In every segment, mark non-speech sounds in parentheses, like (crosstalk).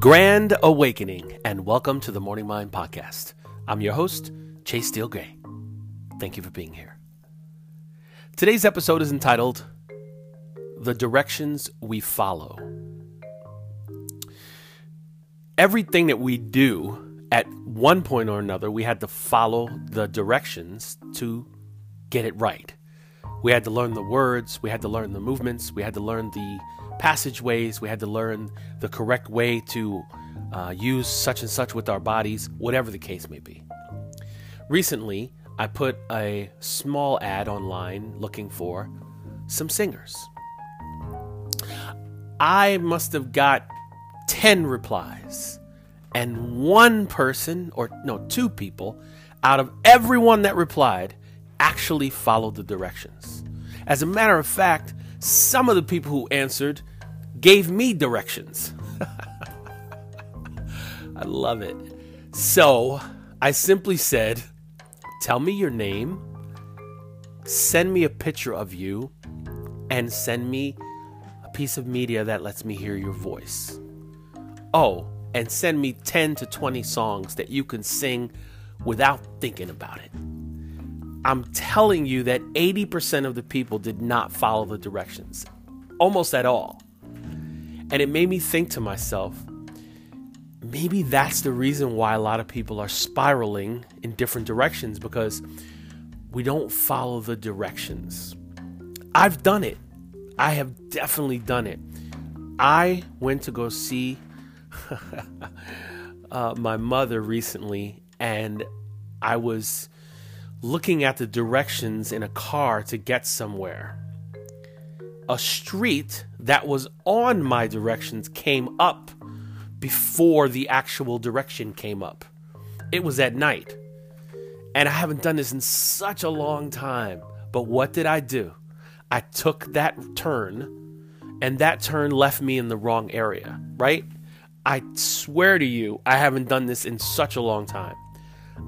Grand Awakening, and welcome to the Morning Mind Podcast. I'm your host, Chase Steele Gray. Thank you for being here. Today's episode is entitled The Directions We Follow. Everything that we do, at one point or another, we had to follow the directions to get it right. We had to learn the words, we had to learn the movements, we had to learn the passageways. We had to learn the correct way to uh, use such and such with our bodies, whatever the case may be. Recently, I put a small ad online looking for some singers. I must have got 10 replies, and one person, or no, two people, out of everyone that replied actually followed the directions. As a matter of fact, some of the people who answered gave me directions. (laughs) I love it. So I simply said, Tell me your name, send me a picture of you, and send me a piece of media that lets me hear your voice. Oh, and send me 10 to 20 songs that you can sing without thinking about it. I'm telling you that 80% of the people did not follow the directions, almost at all. And it made me think to myself, maybe that's the reason why a lot of people are spiraling in different directions because we don't follow the directions. I've done it. I have definitely done it. I went to go see (laughs) uh, my mother recently, and I was looking at the directions in a car to get somewhere a street that was on my directions came up before the actual direction came up. It was at night. And I haven't done this in such a long time. But what did I do? I took that turn, and that turn left me in the wrong area, right? I swear to you, I haven't done this in such a long time.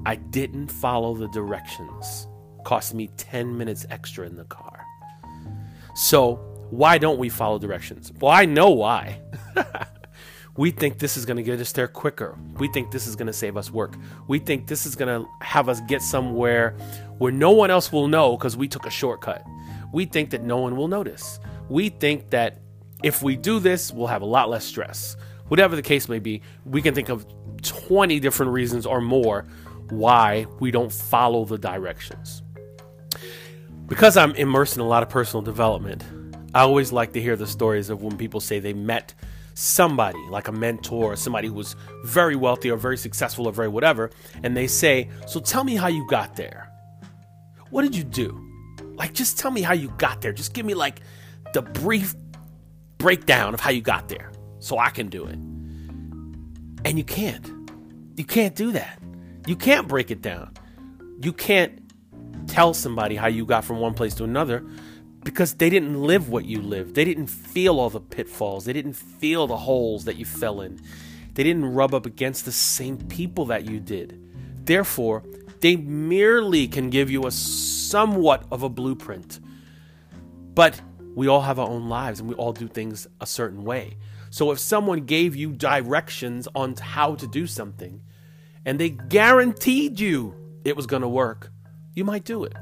I didn't follow the directions. Cost me 10 minutes extra in the car. So, why don't we follow directions? Well, I know why. (laughs) we think this is going to get us there quicker. We think this is going to save us work. We think this is going to have us get somewhere where no one else will know because we took a shortcut. We think that no one will notice. We think that if we do this, we'll have a lot less stress. Whatever the case may be, we can think of 20 different reasons or more why we don't follow the directions. Because I'm immersed in a lot of personal development, I always like to hear the stories of when people say they met somebody, like a mentor, or somebody who was very wealthy or very successful or very whatever, and they say, So tell me how you got there. What did you do? Like, just tell me how you got there. Just give me, like, the brief breakdown of how you got there so I can do it. And you can't. You can't do that. You can't break it down. You can't tell somebody how you got from one place to another because they didn't live what you lived. They didn't feel all the pitfalls. They didn't feel the holes that you fell in. They didn't rub up against the same people that you did. Therefore, they merely can give you a somewhat of a blueprint. But we all have our own lives and we all do things a certain way. So if someone gave you directions on how to do something and they guaranteed you it was going to work, you might do it.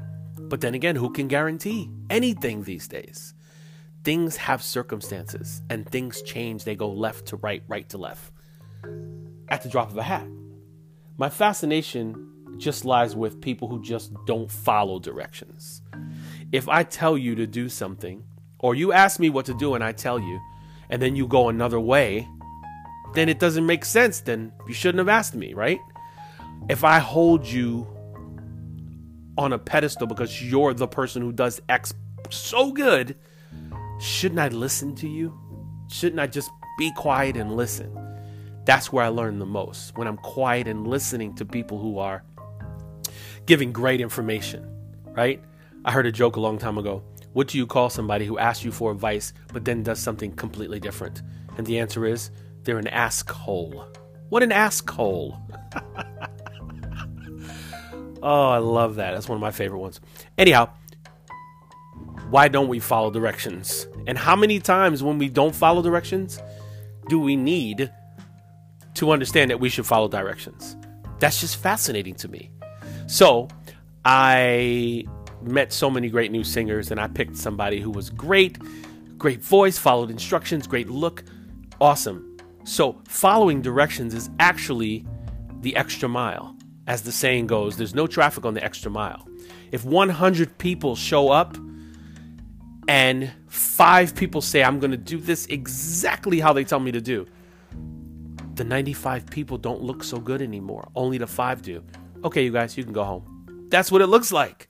But then again, who can guarantee anything these days? Things have circumstances and things change. They go left to right, right to left at the drop of a hat. My fascination just lies with people who just don't follow directions. If I tell you to do something, or you ask me what to do and I tell you, and then you go another way, then it doesn't make sense. Then you shouldn't have asked me, right? If I hold you on a pedestal because you're the person who does X so good, shouldn't I listen to you? Shouldn't I just be quiet and listen? That's where I learn the most when I'm quiet and listening to people who are giving great information, right? I heard a joke a long time ago. What do you call somebody who asks you for advice but then does something completely different? And the answer is they're an ask hole. What an ask hole. (laughs) Oh, I love that. That's one of my favorite ones. Anyhow, why don't we follow directions? And how many times when we don't follow directions do we need to understand that we should follow directions. That's just fascinating to me. So I met so many great new singers, and I picked somebody who was great, great voice, followed instructions, great look, awesome. So following directions is actually the extra mile. As the saying goes, there's no traffic on the extra mile. If 100 people show up and five people say, I'm going to do this exactly how they tell me to do, the 95 people don't look so good anymore. Only the five do. Okay, you guys, you can go home. That's what it looks like.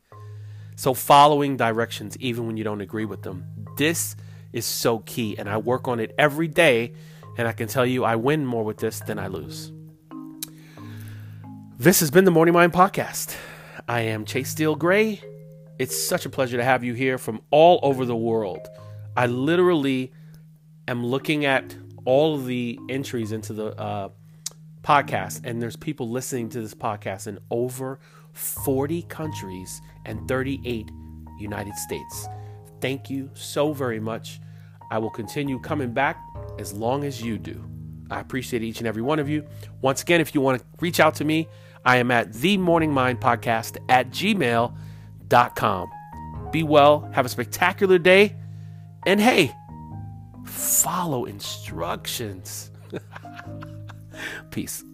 So, following directions, even when you don't agree with them, this is so key. And I work on it every day. And I can tell you, I win more with this than I lose. This has been the Morning Mind Podcast. I am Chase Steele Gray. It's such a pleasure to have you here from all over the world. I literally am looking at all of the entries into the uh, podcast, and there's people listening to this podcast in over 40 countries and 38 United States. Thank you so very much. I will continue coming back as long as you do. I appreciate each and every one of you. Once again, if you want to reach out to me, I am at the morning mind podcast at gmail.com. Be well, have a spectacular day, and hey, follow instructions. (laughs) Peace.